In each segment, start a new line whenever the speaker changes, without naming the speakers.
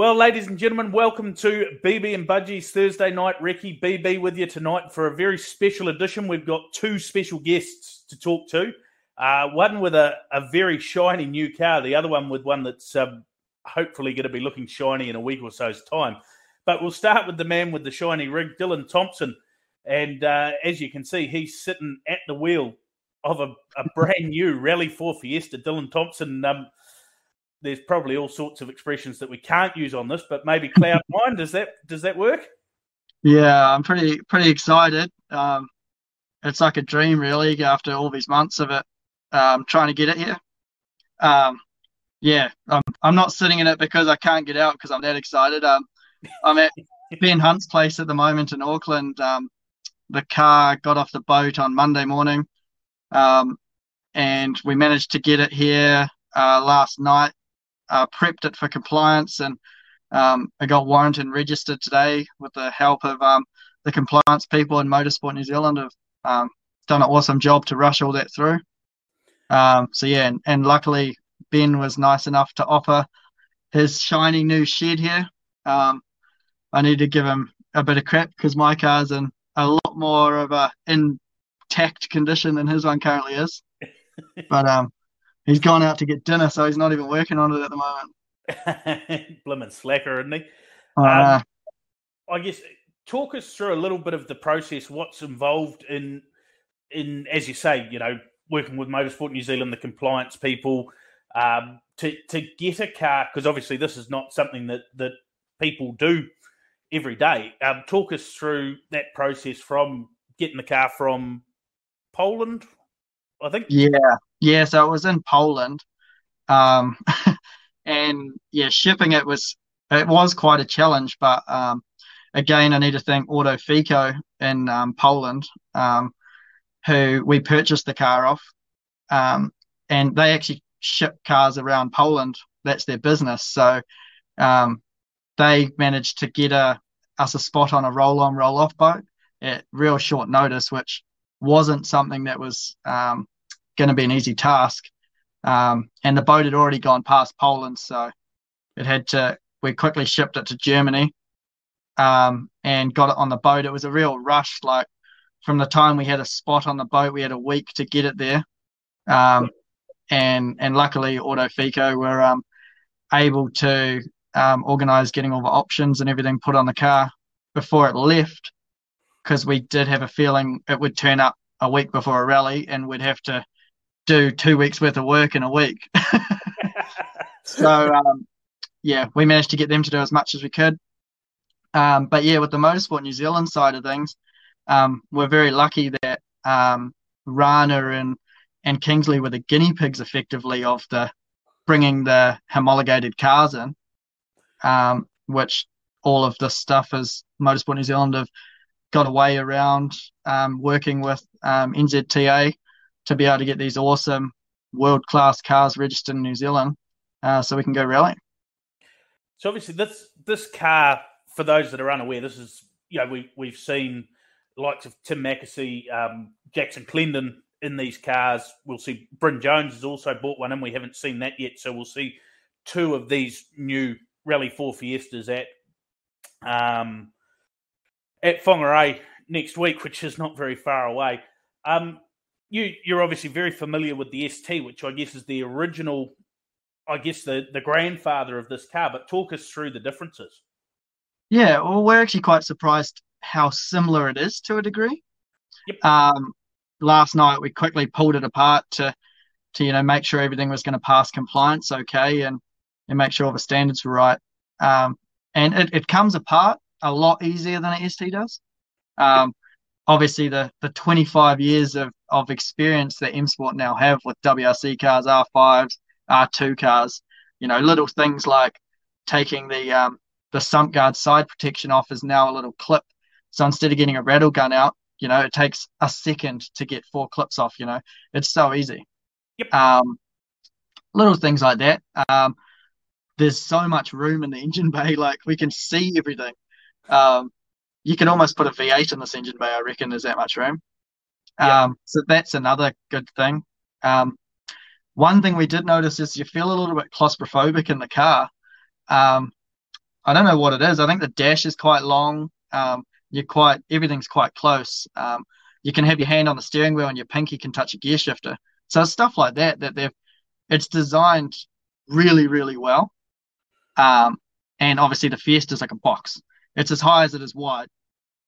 Well, ladies and gentlemen, welcome to BB and Budgie's Thursday night. Recce BB with you tonight for a very special edition. We've got two special guests to talk to. Uh, one with a, a very shiny new car, the other one with one that's um, hopefully going to be looking shiny in a week or so's time. But we'll start with the man with the shiny rig, Dylan Thomson. And uh, as you can see, he's sitting at the wheel of a, a brand new Rally 4 Fiesta. Dylan Thomson, um, there's probably all sorts of expressions that we can't use on this, but maybe cloud nine. Does that does that work?
Yeah, I'm pretty pretty excited. Um, it's like a dream, really, after all these months of it, um, trying to get it here. Um, yeah, I'm I'm not sitting in it because I can't get out because I'm that excited. Um, I'm at Ben Hunt's place at the moment in Auckland. Um, the car got off the boat on Monday morning, um, and we managed to get it here uh, last night uh, prepped it for compliance, and um, I got warranted and registered today with the help of um, the compliance people in Motorsport New Zealand have um, done an awesome job to rush all that through. Um, so yeah, and, and, luckily Ben was nice enough to offer his shiny new shed here. Um, I need to give him a bit of crap because my car's in a lot more of a intact condition than his one currently is. but um, he's gone out to get dinner, so he's not even working on it at the
moment. Blimmin' slacker, isn't he? Uh, um, I guess talk us through a little bit of the process. What's involved in, in as you say, you know, working with Motorsport New Zealand, the compliance people, um, to to get a car because obviously this is not something that that people do every day. Um, talk us through that process from getting the car from Poland, I think.
Yeah, yeah. So it was in Poland, um, and yeah, shipping it was it was quite a challenge. But um, again, I need to thank Auto Fico in um, Poland, um, who we purchased the car off, um, and they actually ship cars around Poland. That's their business. So um, they managed to get a, us a spot on a roll-on, roll-off boat at real short notice, which wasn't something that was um, going to be an easy task. Um, and the boat had already gone past Poland, so it had to. We quickly shipped it to Germany um, and got it on the boat. It was a real rush. Like from the time we had a spot on the boat, we had a week to get it there. Um, and and luckily, Autofico were um, able to um, organise getting all the options and everything put on the car before it left because we did have a feeling it would turn up a week before a rally and we'd have to do two weeks worth of work in a week. so um, yeah, we managed to get them to do as much as we could. Um, but yeah, with the Motorsport New Zealand side of things, um, we're very lucky that um, Rana and and Kingsley were the guinea pigs effectively of the bringing the homologated cars in, um, which all of this stuff is Motorsport New Zealand have got a way around um, working with NZTA to be able to get these awesome world class cars registered in New Zealand, uh, so we can go rallying.
So obviously, this this car, for those that are unaware, this is you know we we've seen likes of Tim Mackesy, um, Jackson Clendon in these cars. We'll see Bryn Jones has also bought one, and we haven't seen that yet. So we'll see two of these new Rally Four Fiestas at um, at Whangarei next week, which is not very far away. Um, you you're obviously very familiar with the ST, which I guess is the original, I guess the the grandfather of this car. But talk us through the differences.
Yeah, well, we're actually quite surprised how similar it is to a degree. Yep. Um, last night we quickly pulled it apart to to you know make sure everything was going to pass compliance okay and and make sure all the standards were right. Um, and it, it comes apart a lot easier than an ST does. Um, obviously the the 25 years of, of experience that M Sport now have with WRC cars, R5s, R2 cars, you know, little things like taking the um, the sump guard side protection off is now a little clip. So instead of getting a rattle gun out, you know, it takes a second to get four clips off. You know, it's so easy.
Yep.
Um, little things like that. Um, there's so much room in the engine bay, like we can see everything. Um, you can almost put a V8 in this engine bay. I reckon there's that much room. Yeah. Um, so that's another good thing. Um, one thing we did notice is you feel a little bit claustrophobic in the car. Um, I don't know what it is. I think the dash is quite long. Um, you're quite everything's quite close. Um, you can have your hand on the steering wheel and your pinky can touch a gear shifter. So stuff like that that they've it's designed really really well. Um, and obviously the Fiesta is like a box. It's as high as it is wide.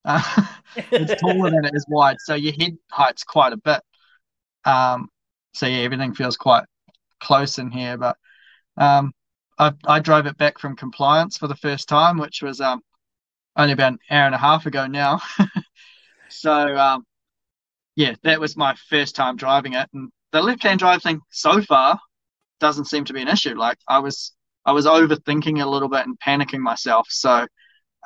Uh, it's taller than it is wide, so your head height's quite a bit. Um, so yeah, everything feels quite close in here. But um, I, I drove it back from compliance for the first time, which was um, only about an hour and a half ago now. so um, yeah, that was my first time driving it, and the left-hand drive thing so far doesn't seem to be an issue. Like I was, I was overthinking a little bit and panicking myself. So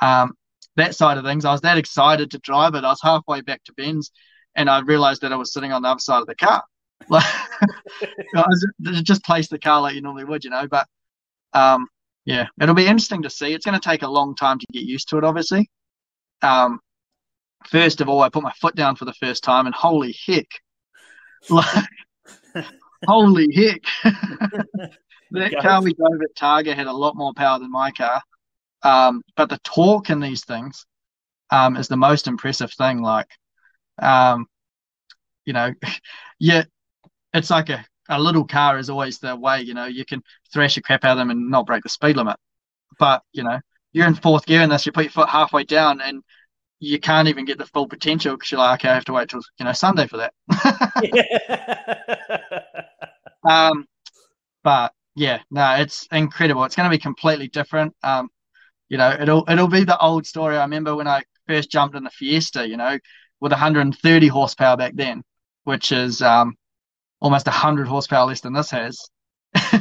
um, that side of things, I was that excited to drive it. I was halfway back to Ben's, and I realized that I was sitting on the other side of the car. Like, just place the car like you normally would, you know. But um, yeah, it'll be interesting to see. It's going to take a long time to get used to it, obviously. Um, first of all, I put my foot down for the first time, and holy heck, like, holy heck, that car we drove at Targa had a lot more power than my car. Um, but the torque in these things um, is the most impressive thing. Like, um, you know, yeah, it's like a a little car is always the way, you know, you can thrash the crap out of them and not break the speed limit. But, you know, you're in fourth gear in this, you put your foot halfway down and you can't even get the full potential because you're like, okay, I have to wait till, you know, Sunday for that. um, but yeah, no, it's incredible. It's going to be completely different. Um, you know, it'll, it'll be the old story. I remember when I first jumped in the Fiesta, you know, with 130 horsepower back then, which is, um, almost 100 horsepower less than this has.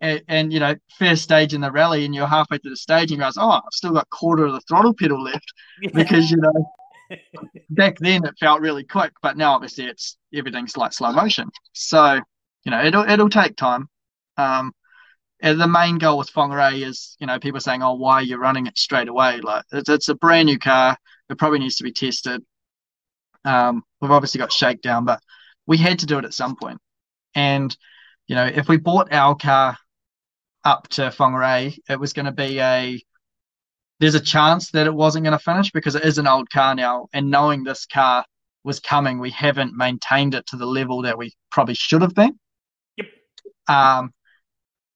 and, and, you know, first stage in the rally, and you're halfway through the stage, and you guys, oh, I've still got quarter of the throttle pedal left because you know, back then it felt really quick, but now obviously it's everything's like slow motion. So you know, it'll it'll take time. Um, the main goal with Whangarei is, you know, people saying, "Oh, why are you running it straight away?" Like it's, it's a brand new car. It probably needs to be tested. Um, we've obviously got shakedown, but we had to do it at some point. And, you know, if we bought our car up to Whangarei, it was going to be a, there's a chance that it wasn't going to finish because it is an old car now. And knowing this car was coming, we haven't maintained it to the level that we probably should have been.
Yep.
Um,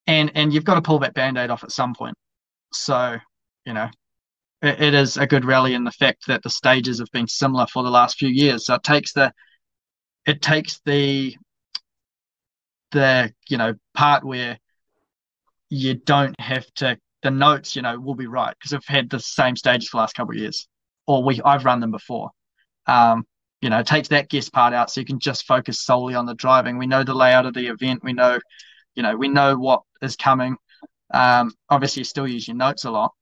and, and you've got to pull that band aid off at some point. So, you know, it, it is a good rally in the fact that the stages have been similar for the last few years. So it takes the it takes the the you know part where you don't have to the notes you know will be right because I've had the same stages for the last couple of years or we I've run them before um you know takes that guess part out so you can just focus solely on the driving we know the layout of the event we know you know we know what is coming um obviously you still use your notes a lot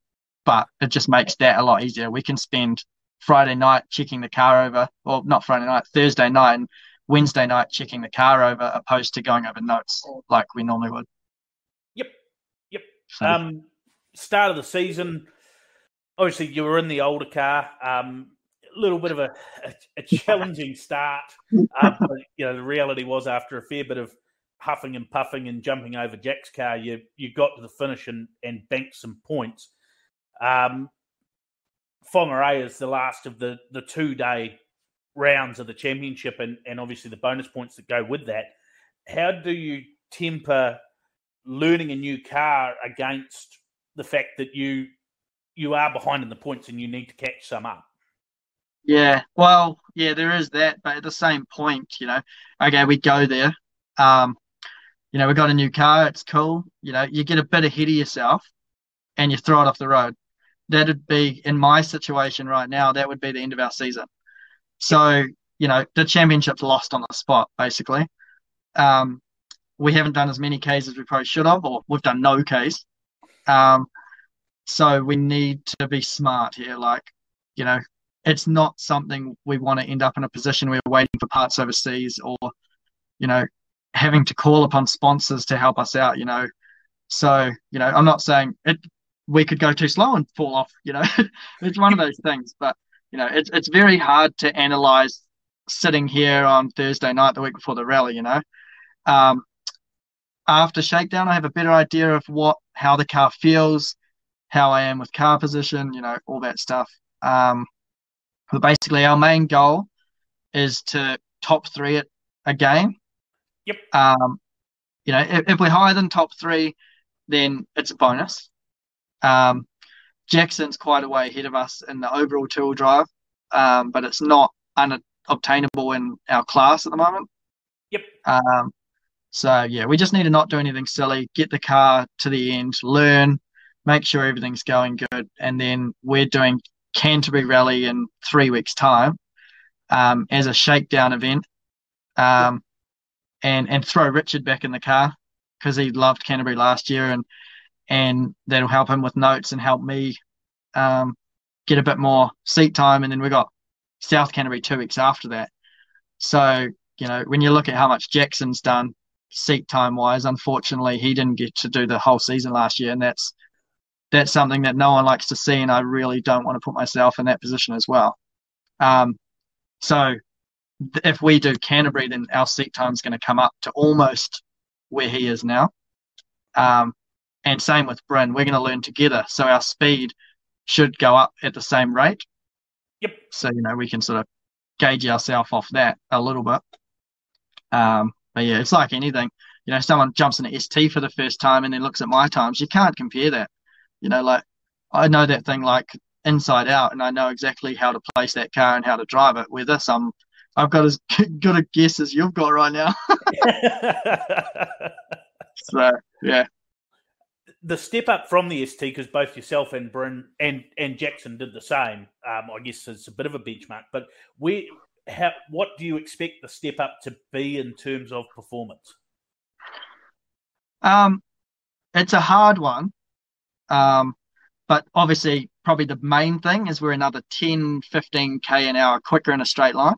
but it just makes that a lot easier we can spend Friday night checking the car over or not Friday night Thursday night and Wednesday night checking the car over opposed to going over notes like we normally would.
Yep. Yep. So, um, start of the season, obviously you were in the older car. Um, a little bit of a, a, a challenging start. Um, but, you know, the reality was after a fair bit of huffing and puffing and jumping over Jack's car, you you got to the finish and, and banked some points. Um, Whangarei is the last of the the two day rounds of the championship and, and obviously the bonus points that go with that. How do you temper learning a new car against the fact that you you are behind in the points and you need to catch some up?
Yeah, well, yeah, there is that, but at the same point, you know, okay, we go there. Um, you know, we got a new car, it's cool. You know, you get a bit ahead of yourself and you throw it off the road. That'd be in my situation right now, that would be the end of our season. So, you know, the championship's lost on the spot, basically. Um, we haven't done as many Ks as we probably should have, or we've done no Ks. Um, so we need to be smart here. Like, you know, it's not something we want to end up in a position where we're waiting for parts overseas or, you know, having to call upon sponsors to help us out, you know. So, you know, I'm not saying it we could go too slow and fall off, you know. it's one of those things. But you know, it's it's very hard to analyze sitting here on Thursday night, the week before the rally. You know, um, after shakedown, I have a better idea of what how the car feels, how I am with car position, you know, all that stuff. Um, but basically, our main goal is to top three it again.
Yep.
Um, you know, if, if, we're higher than top three, then it's a bonus. Um, Jackson's quite a way ahead of us in the overall two-wheel drive, um, but it's not unobtainable in our class at the moment.
Yep.
Um, so yeah, we just need to not do anything silly, get the car to the end, learn, make sure everything's going good, and then we're doing Canterbury Rally in three weeks' time um, as a shakedown event, um, and and throw Richard back in the car because he loved Canterbury last year, and and that'll help him with notes and help me um, get a bit more seat time, and then we got South Canterbury two weeks after that. So you know when you look at how much Jackson's done seat time wise, unfortunately he didn't get to do the whole season last year, and that's that's something that no one likes to see, and I really don't want to put myself in that position as well. Um, so if we do Canterbury, then our seat time is going to come up to almost where he is now. Um, and same with Bryn, we're going to learn together, so our speed should go up at the same rate.
Yep.
So you know we can sort of gauge ourselves off that a little bit. Um, but yeah, it's like anything. You know, someone jumps in an ST for the first time and then looks at my times. You can't compare that. You know, like I know that thing like inside out, and I know exactly how to place that car and how to drive it. With this, I'm I've got as good a guess as you've got right now. so yeah.
The step up from the ST, because both yourself and Bryn and and Jackson did the same. Um, I guess it's a bit of a benchmark, but we, how, what do you expect the step up to be in terms of performance?
Um, it's a hard one um, but obviously, probably the main thing is we're another 10, 15k an hour quicker in a straight line.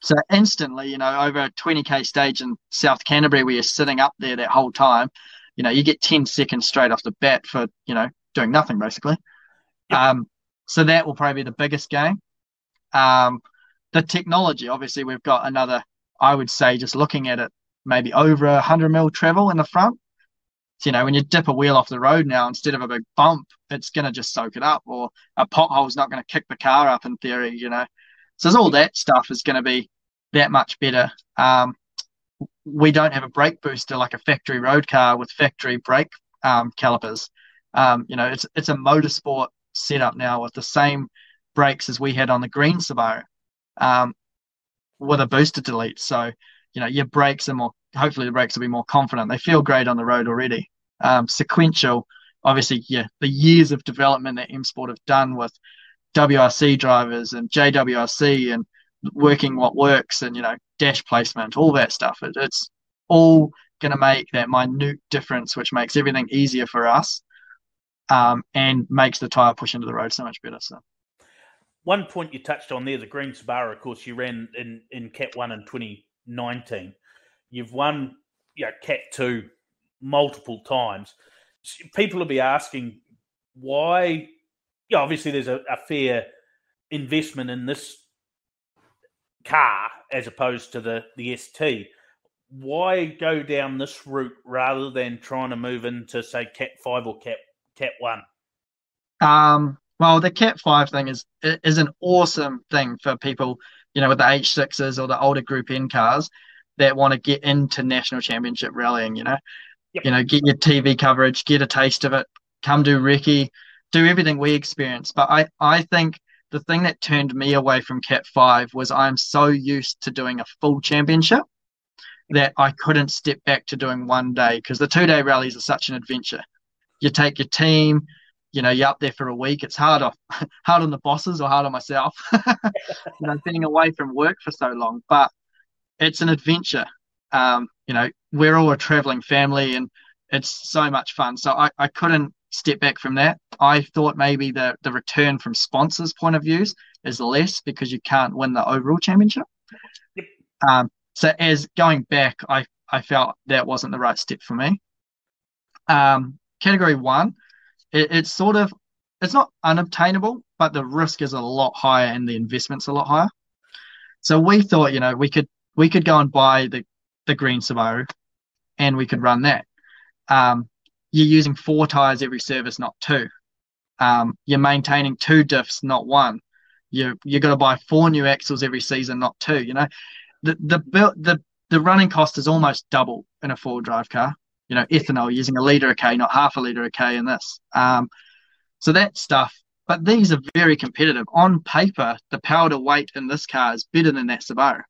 So instantly, you know, over a 20k stage in South Canterbury, where you're sitting up there that whole time, you know, you get 10 seconds straight off the bat for, you know, doing nothing basically. Yep. Um, so that will probably be the biggest game. Um, the technology, obviously, we've got another, I would say, just looking at it, maybe over a 100 mil travel in the front you know, when you dip a wheel off the road now, instead of a big bump, it's going to just soak it up, or a pothole's not going to kick the car up in theory, you know. So all that stuff is going to be that much better. Um, we don't have a brake booster like a factory road car with factory brake um, calipers. Um, you know, it's it's a motorsport setup now with the same brakes as we had on the green Subaru, um, with a booster delete. So, you know, your brakes are more hopefully the brakes will be more confident. They feel great on the road already. Um, sequential, obviously, yeah, the years of development that M Sport have done with WRC drivers and JWRC and working what works and you know dash placement, all that stuff. It, it's all going to make that minute difference, which makes everything easier for us um, and makes the tire push into the road so much better. So.
One point you touched on there, the Green Subaru, of course, you ran in, in Cat 1 in 2019. You've won you know, Cat 2 multiple times. People will be asking why. Yeah, obviously, there's a, a fair investment in this car as opposed to the, the ST. Why go down this route rather than trying to move into, say, Cat 5 or Cat, Cat 1?
Um, well, the Cat 5 thing is is an awesome thing for people, you know, with the H6s or the older Group N cars that want to get into national championship rallying. You know, yep. you know, get your TV coverage, get a taste of it, come do recce, do everything we experience. But I, I think the thing that turned me away from Cat Five was I'm so used to doing a full championship that I couldn't step back to doing one day because the two day rallies are such an adventure. You take your team, you know, you're up there for a week. It's hard off, hard on the bosses or hard on myself, you know, being away from work for so long. But it's an adventure. Um, you know, we're all a traveling family and it's so much fun. So I, I couldn't step back from that. I thought maybe the, the return from sponsors' point of views is less because you can't win the overall championship.
Yep.
Um, so as going back, I, I felt that wasn't the right step for me. Um, category one, it, it's sort of it's not unobtainable, but the risk is a lot higher and the investment's a lot higher. So we thought, you know, we could we could go and buy the, the green Subaru and we could run that. Um, you're using four tires every service, not two. Um, you're maintaining two diffs, not one. You you got to buy four new axles every season, not two. You know, the the the the running cost is almost double in a four drive car. You know, ethanol using a liter a k, not half a liter a k in this. Um, so that stuff. But these are very competitive. On paper, the power to weight in this car is better than that Subaru.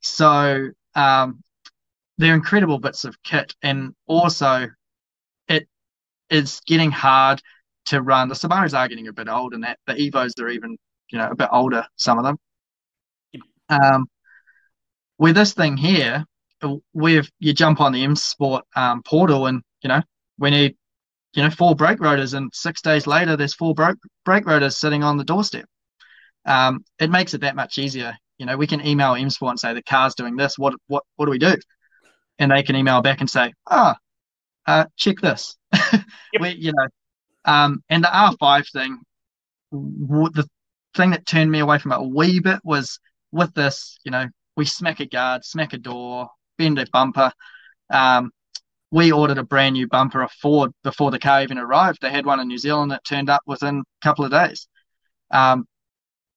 So um, they're incredible bits of kit, and also is getting hard to run. The Subarus are getting a bit old, and that the Evos are even you know a bit older. Some of them. Um, with this thing here, we've you jump on the M Sport um, portal, and you know we need you know four brake rotors, and six days later there's four brake brake rotors sitting on the doorstep. Um, it makes it that much easier. You know, we can email M Sport and say the car's doing this. What what what do we do? And they can email back and say, ah, oh, uh, check this. Yep. we, you know, um, and the R5 thing, the thing that turned me away from it a wee bit was with this, you know, we smack a guard, smack a door, bend a bumper. Um, we ordered a brand new bumper off Ford before the car even arrived. They had one in New Zealand that turned up within a couple of days. Um,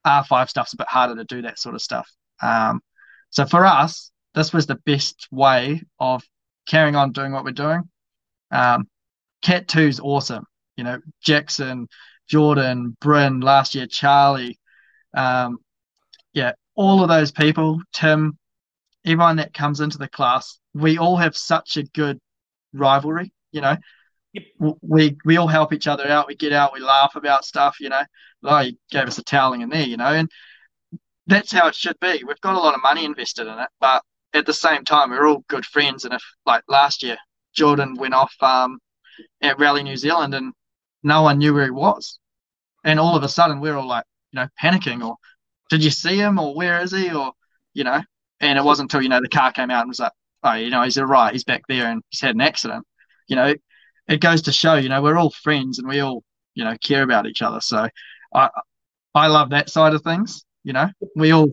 R5 stuff's a bit harder to do that sort of stuff. Um, so for us, this was the best way of carrying on doing what we're doing. Um, Cat 2 is awesome. You know, Jackson, Jordan, Bryn, last year, Charlie. Um, yeah, all of those people, Tim, everyone that comes into the class, we all have such a good rivalry, you know. Yep. We we all help each other out. We get out, we laugh about stuff, you know. Oh, you gave us a toweling in there, you know, and that's how it should be. We've got a lot of money invested in it, but at the same time, we're all good friends. And if, like last year, Jordan went off um, at Rally New Zealand and no one knew where he was, and all of a sudden we're all like, you know, panicking, or did you see him, or where is he, or you know, and it wasn't until you know the car came out and was like, oh, you know, he's all right. he's back there and he's had an accident. You know, it goes to show, you know, we're all friends and we all, you know, care about each other. So I I love that side of things. You know, we all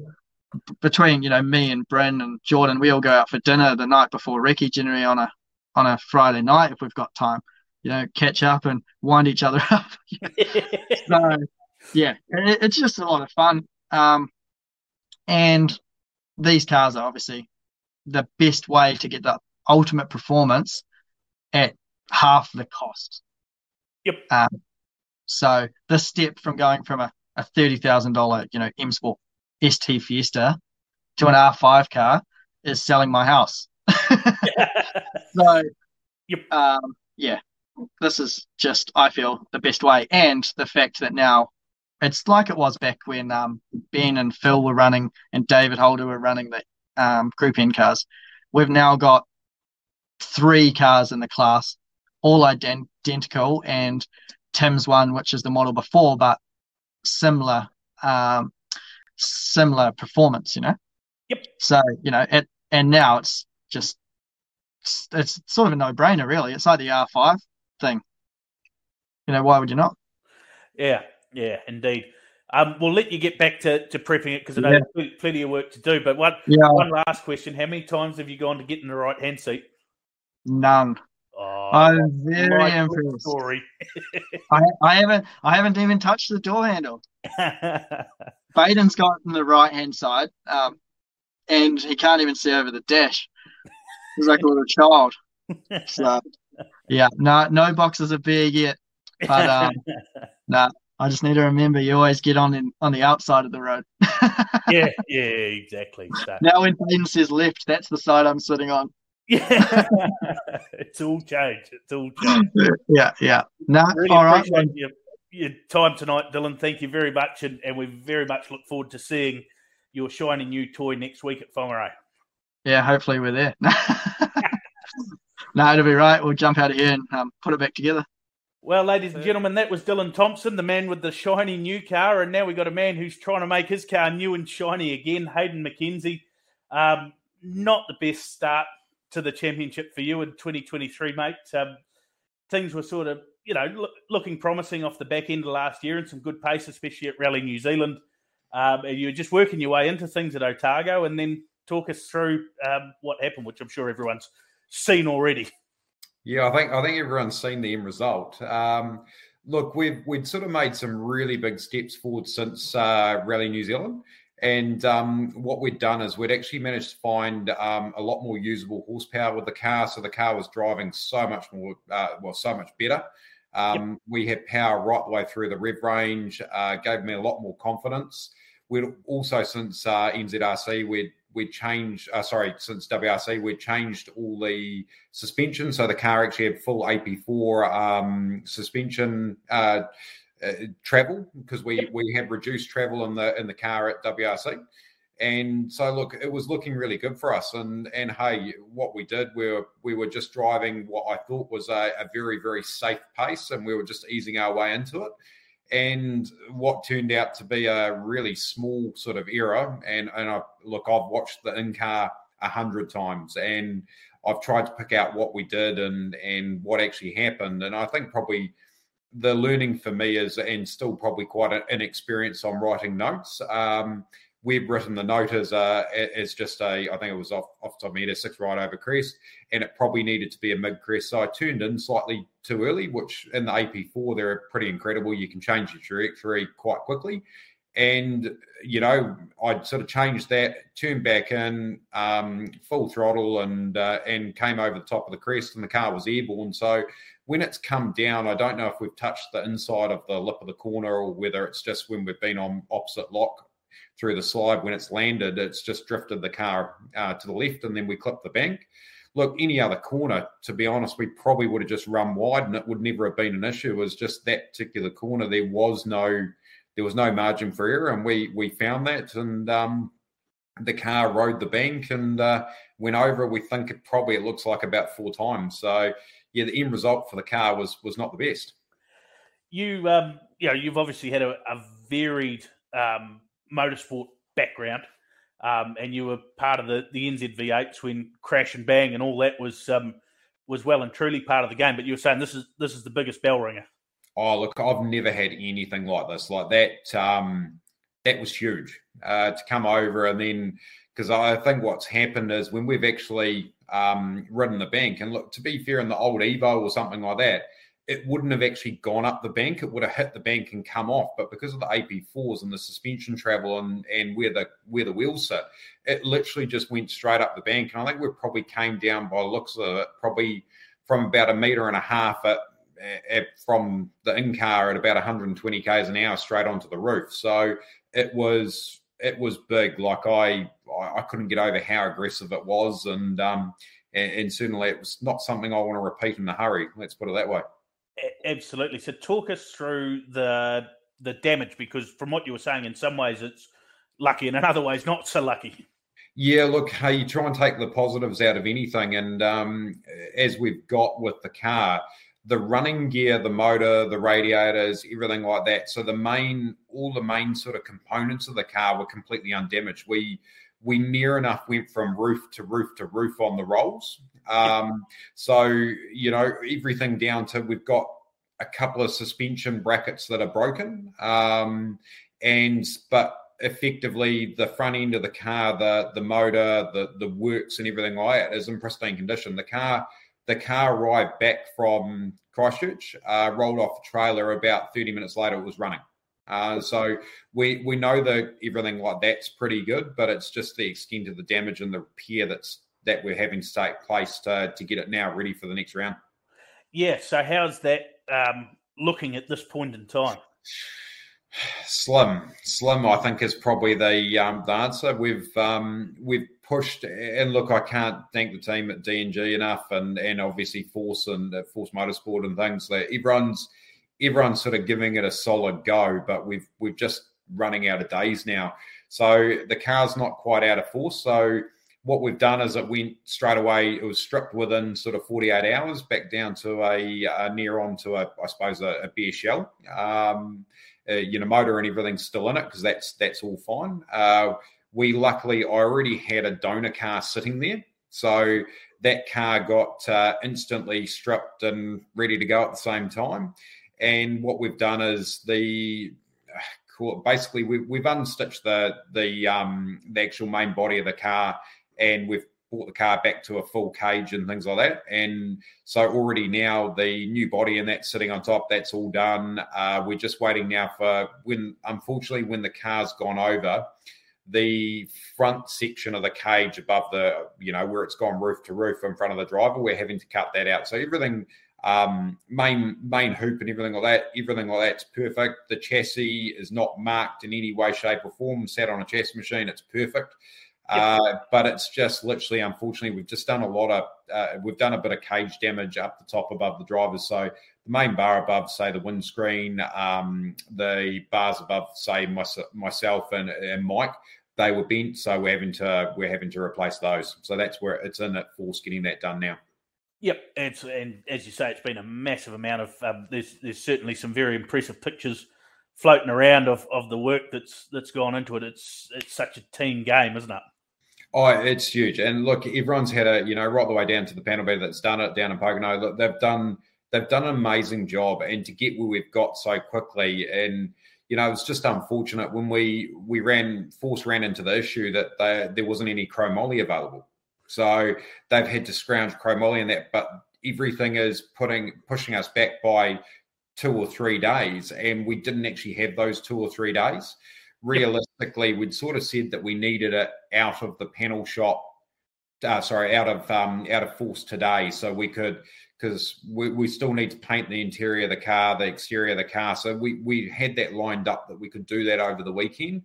between you know me and Bryn and Jordan, we all go out for dinner the night before Recce generally on a on a Friday night if we've got time. You know, catch up and wind each other up. so yeah, it, it's just a lot of fun. Um, and these cars are obviously the best way to get the ultimate performance at half the cost.
Yep.
Um, so this step from going from a, a thirty thousand dollar, you know, M Sport ST Fiesta to an R5 car is selling my house. so, yep. um, yeah, this is just I feel the best way, and the fact that now it's like it was back when um, Ben and Phil were running and David Holder were running the um, Group N cars. We've now got three cars in the class, all identical, and Tim's one, which is the model before, but similar, um, similar performance. You know.
Yep.
So you know, it, and now it's just it's, it's sort of a no-brainer, really. It's like the R5 thing. You know, why would you not?
Yeah, yeah, indeed. Um, we'll let you get back to, to prepping it because I know yeah. plenty of work to do. But one yeah. one last question: How many times have you gone to get in the right hand seat?
None. Oh, I'm very impressed. Story. I, I haven't I haven't even touched the door handle. Baden's got in the right hand side, um, and he can't even see over the dash. He's like a little child. So yeah, no no boxes of beer yet. But um, no, nah, I just need to remember you always get on in, on the outside of the road.
yeah, yeah, exactly.
So. Now when Baden says left, that's the side I'm sitting on.
Yeah, it's all changed. It's all changed.
Yeah, yeah. No, really all right.
Your, your, time tonight, Dylan. Thank you very much, and, and we very much look forward to seeing your shiny new toy next week at Whangarei.
Yeah, hopefully we're there. no, it'll be right. We'll jump out of here and um, put it back together.
Well, ladies and gentlemen, that was Dylan Thomson, the man with the shiny new car, and now we've got a man who's trying to make his car new and shiny again, Haydn Mackenzie. Um, not the best start to the championship for you in 2023, mate. Um, things were sort of, you know, look, looking promising off the back end of last year and some good pace, especially at Rally New Zealand. Um, you were just working your way into things at Otago, and then talk us through um, what happened, which I'm sure everyone's seen already.
Yeah, I think I think everyone's seen the end result. Um, look, we've we'd sort of made some really big steps forward since uh, Rally New Zealand. And um, what we'd done is we'd actually managed to find um, a lot more usable horsepower with the car. So the car was driving so much more, uh, well, so much better. Um, yep. We had power right the way through the rev range, uh, gave me a lot more confidence. We'd also, since uh, NZRC, we'd we changed, uh, sorry, since WRC, we changed all the suspension. So the car actually had full AP4 um, suspension uh, uh, travel because we we had reduced travel in the in the car at WRC. And so, look, it was looking really good for us. And and hey, what we did, we were we were just driving what I thought was a, a very very safe pace, and we were just easing our way into it and what turned out to be a really small sort of error. And and I look, I've watched the in car a hundred times, and I've tried to pick out what we did and and what actually happened. And I think probably the learning for me is, and still probably quite an inexperience on writing notes. Um, we've written the note as a, as just a I think it was off off top a six right over crest, and it probably needed to be a mid crest. So I turned in slightly too early, which in the AP4 they're pretty incredible. You can change your trajectory quite quickly. And you know, I'd sort of changed that, turned back in, um, full throttle, and uh, and came over the top of the crest, and the car was airborne. So when it's come down, I don't know if we've touched the inside of the lip of the corner or whether it's just when we've been on opposite lock through the slide when it's landed, it's just drifted the car uh, to the left, and then we clipped the bank. Look, any other corner, to be honest, we probably would have just run wide, and it would never have been an issue. It was just that particular corner. There was no, there was no margin for error, and we we found that, and um, the car rode the bank and uh, went over. We think it probably it looks like about four times. So yeah, the end result for the car was was not the best.
You um, you know, you've obviously had a, a varied um, motorsport background, um, and you were part of the the NZV8s when crash and bang and all that was um, was well and truly part of the game. But you were saying this is this is the biggest bell ringer.
Oh look, I've never had anything like this. Like that, um, that was huge uh, to come over and then because I think what's happened is when we've actually um, ridden the bank, and look to be fair, in the old Evo or something like that, it wouldn't have actually gone up the bank. It would have hit the bank and come off. But because of the AP4s and the suspension travel and, and where the where the wheels sit, it literally just went straight up the bank. And I think we probably came down by looks of it, probably from about a meter and a half at, at from the in car at about 120 k's an hour straight onto the roof. So it was it was big. Like I I couldn't get over how aggressive it was, and um and, and certainly it was not something I want to repeat in a hurry. Let's put it that way.
Absolutely. So talk us through the the damage because from what you were saying, in some ways it's lucky, and in other ways not so lucky.
Yeah, look, hey, you try and take the positives out of anything, and um, as we've got with the car, the running gear, the motor, the radiators, everything like that. So the main, all the main sort of components of the car were completely undamaged. We we near enough went from roof to roof to roof on the rolls. Um, so, you know, everything down to we've got a couple of suspension brackets that are broken. Um, and, but effectively the front end of the car, the, the motor, the, the works and everything like that is in pristine condition. The car, the car arrived back from Christchurch, uh, rolled off the trailer. About 30 minutes later, it was running. Uh, so we we know that everything like that's pretty good, but it's just the extent of the damage and the repair that's that we're having to take place to, to get it now ready for the next round.
Yeah. So how's that um, looking at this point in time?
Slim, slim. I think is probably the um, the answer. We've um, we've pushed and look. I can't thank the team at DNG enough, and and obviously Force and uh, Force Motorsport and things. That everyone's everyone's sort of giving it a solid go, but we've we've just running out of days now. So the car's not quite out of force. So what we've done is it went straight away. It was stripped within sort of 48 hours, back down to a, a near on to a, I suppose, a, a bare shell. Um, uh, you know, motor and everything's still in it because that's that's all fine. Uh, we luckily, I already had a donor car sitting there, so that car got uh, instantly stripped and ready to go at the same time. And what we've done is the basically we, have unstitched the the um, the actual main body of the car and we've brought the car back to a full cage and things like that. And so already now the new body and that sitting on top, that's all done. Uh, we're just waiting now for when, unfortunately, when the car's gone over, the front section of the cage above the, you know, where it's gone roof to roof in front of the driver, we're having to cut that out. So everything, um, main main hoop and everything like that, everything like that's perfect. The chassis is not marked in any way, shape, or form. Sat on a chassis machine, it's perfect. Uh, but it's just literally, unfortunately, we've just done a lot of, uh, we've done a bit of cage damage up the top above the drivers. So the main bar above, say the windscreen, um, the bars above, say my, myself and, and Mike, they were bent. So we're having to we're having to replace those. So that's where it's in at force getting that done now.
Yep, it's and as you say, it's been a massive amount of. Um, there's there's certainly some very impressive pictures floating around of, of the work that's that's gone into it. It's it's such a team game, isn't it?
Oh, it's huge. And look, everyone's had a, you know, right the way down to the panel beater that's done it down in Pocono. Look, they've done they've done an amazing job and to get where we've got so quickly and you know, it's just unfortunate when we we ran force ran into the issue that they, there wasn't any chromoly available. So they've had to scrounge chromoly in that, but everything is putting pushing us back by two or three days, and we didn't actually have those two or three days realistically, we'd sort of said that we needed it out of the panel shop. Uh, sorry, out of um, out of force today, so we could because we, we still need to paint the interior of the car, the exterior of the car. So we we had that lined up that we could do that over the weekend,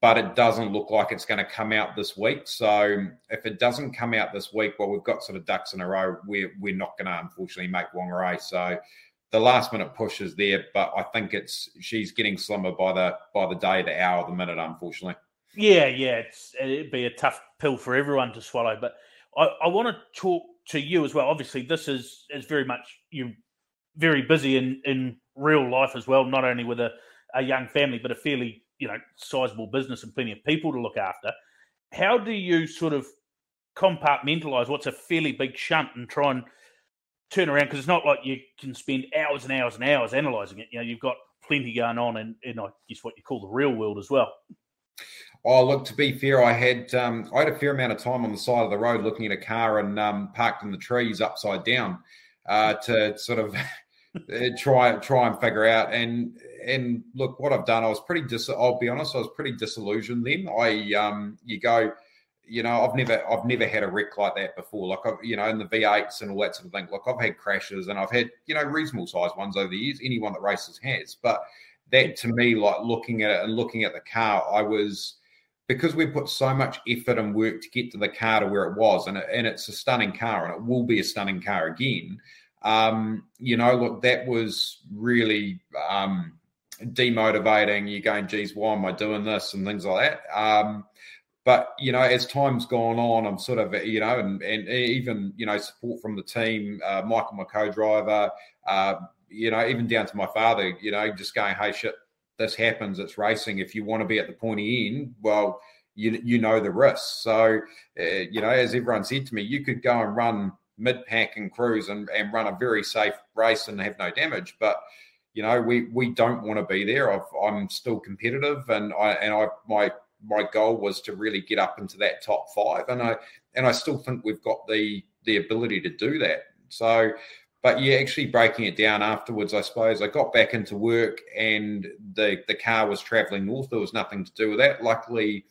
but it doesn't look like it's going to come out this week. So if it doesn't come out this week, well, we've got sort of ducks in a row. We're we're not going to unfortunately make Whangarei. So the last minute push is there, but I think it's she's getting slimmer by the by the day, the hour, the minute. Unfortunately.
Yeah, yeah, it'd be a tough pill for everyone to swallow. But I, I want to talk to you as well. Obviously, this is is very much you very busy in in real life as well, not only with a, a young family, but a fairly you know sizable business and plenty of people to look after. How do you sort of compartmentalize what's a fairly big shunt and try and turn around because it's not like you can spend hours and hours and hours analysing it. You know, you've got plenty going on and, in I guess what you call the real world as well.
Oh, look. To be fair, I had um, I had a fair amount of time on the side of the road looking at a car and um, parked in the trees upside down uh, to sort of try try and figure out. And and look, what I've done, I was pretty dis. I'll be honest, I was pretty disillusioned. Then I um, you go you know, I've never I've never had a wreck like that before. Like I've, you know, in the V8s and all that sort of thing. Like I've had crashes and I've had, you know, reasonable sized ones over the years. Anyone that races has. But that to me, like looking at it and looking at the car, I was because we put so much effort and work to get to the car to where it was, and, it, and it's a stunning car, and it will be a stunning car again. Um, you know, look, that was really um, demotivating. You're going, geez, why am I doing this, and things like that. Um, but you know, as time's gone on, I'm sort of you know, and, and even you know, support from the team, uh, Michael, my co-driver, uh, you know, even down to my father, you know, just going, hey, shit, this happens. It's racing. If you want to be at the pointy end, well, you you know the risks. So, uh, you know, as everyone said to me, you could go and run mid pack and cruise and, and run a very safe race and have no damage, but you know, we we don't want to be there. i am still competitive, and I and I my my goal was to really get up into that top five, and I and I still think we've got the the ability to do that. So, but yeah, actually breaking it down afterwards, I suppose I got back into work, and the the car was travelling north. There was nothing to do with that. Luckily,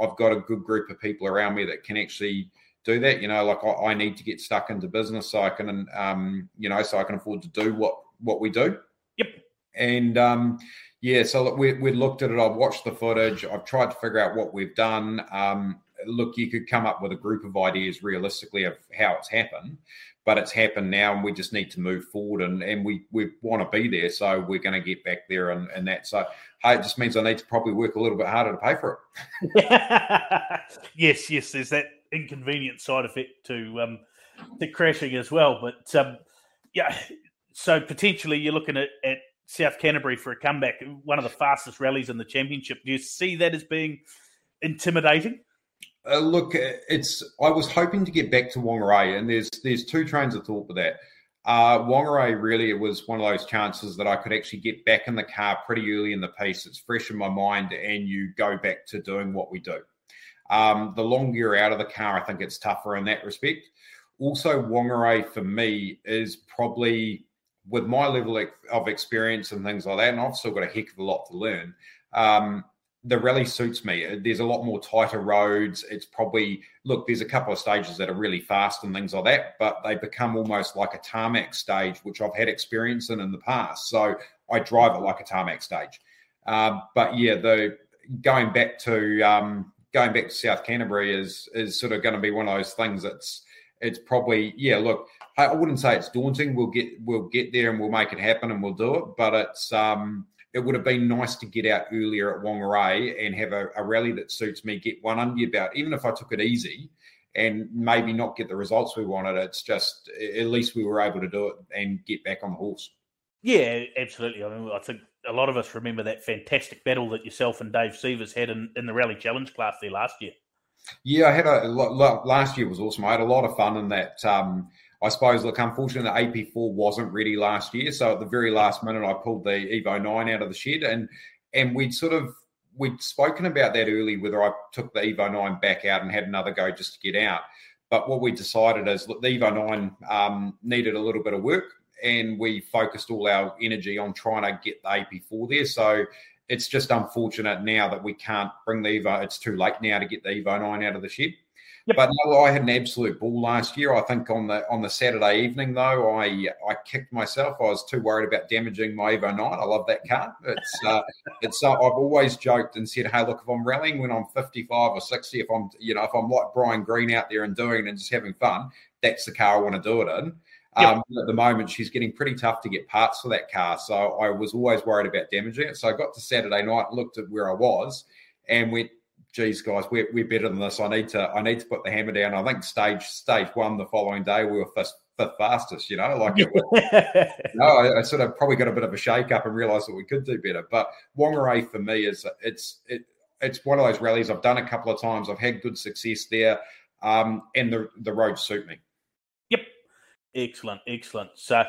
I've got a good group of people around me that can actually do that. You know, like I, I need to get stuck into business so I can, um, you know, so I can afford to do what what we do.
Yep.
And um, yeah, so we we looked at it. I've watched the footage. I've tried to figure out what we've done. Um, look, you could come up with a group of ideas realistically of how it's happened, but it's happened now, and we just need to move forward. And and we we want to be there, so we're going to get back there and, and that. So hey, it just means I need to probably work a little bit harder to pay for
it. yes, yes. There's that inconvenient side effect to um, the crashing as well, but um, yeah. So potentially you're looking at, at South Canterbury for a comeback, one of the fastest rallies in the championship. Do you see that as being intimidating?
Uh, look, it's. I was hoping to get back to Whangarei, and there's there's two trains of thought with that. Uh, Whangarei really was one of those chances that I could actually get back in the car pretty early in the piece. It's fresh in my mind, and you go back to doing what we do. Um, the longer you're out of the car, I think it's tougher in that respect. Also, Whangarei for me is probably with my level of experience and things like that, and I've still got a heck of a lot to learn. Um, the rally suits me. There's a lot more tighter roads. It's probably look. There's a couple of stages that are really fast and things like that, but they become almost like a tarmac stage, which I've had experience in in the past. So I drive it like a tarmac stage. Uh, but yeah, the going back to um, going back to South Canterbury is is sort of going to be one of those things that's it's probably yeah. Look, I wouldn't say it's daunting. We'll get we'll get there and we'll make it happen and we'll do it. But it's um it would have been nice to get out earlier at Whangarei and have a, a rally that suits me. Get one under your belt, even if I took it easy and maybe not get the results we wanted. It's just at least we were able to do it and get back on the horse.
Yeah, absolutely. I mean, I think a lot of us remember that fantastic battle that yourself and Dave Sievers had in, in the Rally Challenge class there last year.
Yeah, I had a, last year was awesome. I had a lot of fun in that. Um, I suppose, look, unfortunately, the AP4 wasn't ready last year. So at the very last minute, I pulled the Evo 9 out of the shed and and we'd sort of we'd spoken about that early, whether I took the Evo 9 back out and had another go just to get out. But what we decided is look, the Evo 9 um, needed a little bit of work and we focused all our energy on trying to get the AP4 there. So it's just unfortunate now that we can't bring the Evo. It's too late now to get the Evo 9 out of the shed. Yep. But no, I had an absolute ball last year. I think on the on the Saturday evening though, I I kicked myself. I was too worried about damaging my Evo 9. I love that car. It's uh, it's uh, I've always joked and said, hey, look, if I'm rallying when I'm 55 or 60, if I'm you know if I'm like Brian Green out there and doing it and just having fun, that's the car I want to do it in. Yep. Um, at the moment, she's getting pretty tough to get parts for that car. So I was always worried about damaging it. So I got to Saturday night, looked at where I was, and went, geez, guys, we're, we're better than this. I need to I need to put the hammer down. I think stage stage one the following day we were fifth, fifth fastest. You know, like it was, no, I, I, sort of probably got a bit of a shake up and realised that we could do better. But Whangarei for me is it's it it's one of those rallies I've done a couple of times. I've had good success there, um, and the the roads suit me.
Excellent, excellent. So,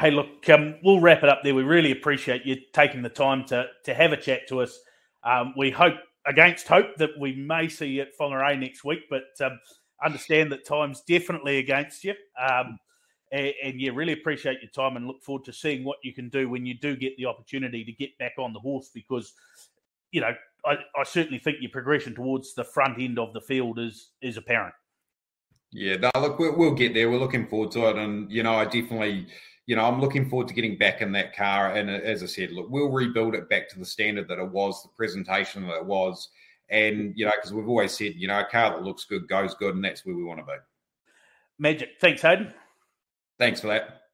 hey, look, um, we'll wrap it up there. We really appreciate you taking the time to to have a chat to us. Um, we hope, against hope, that we may see you at Whangarei next week, but um, understand that time's definitely against you. Um, and, and, yeah, really appreciate your time and look forward to seeing what you can do when you do get the opportunity to get back on the horse because, you know, I, I certainly think your progression towards the front end of the field is is apparent.
Yeah, no, look, we'll, we'll get there. We're looking forward to it, and you know, I definitely, you know, I'm looking forward to getting back in that car. And uh, as I said, look, we'll rebuild it back to the standard that it was, the presentation that it was, and you know, because we've always said, you know, a car that looks good goes good, and that's where we want to be.
Magic. Thanks, Haydn.
Thanks for that.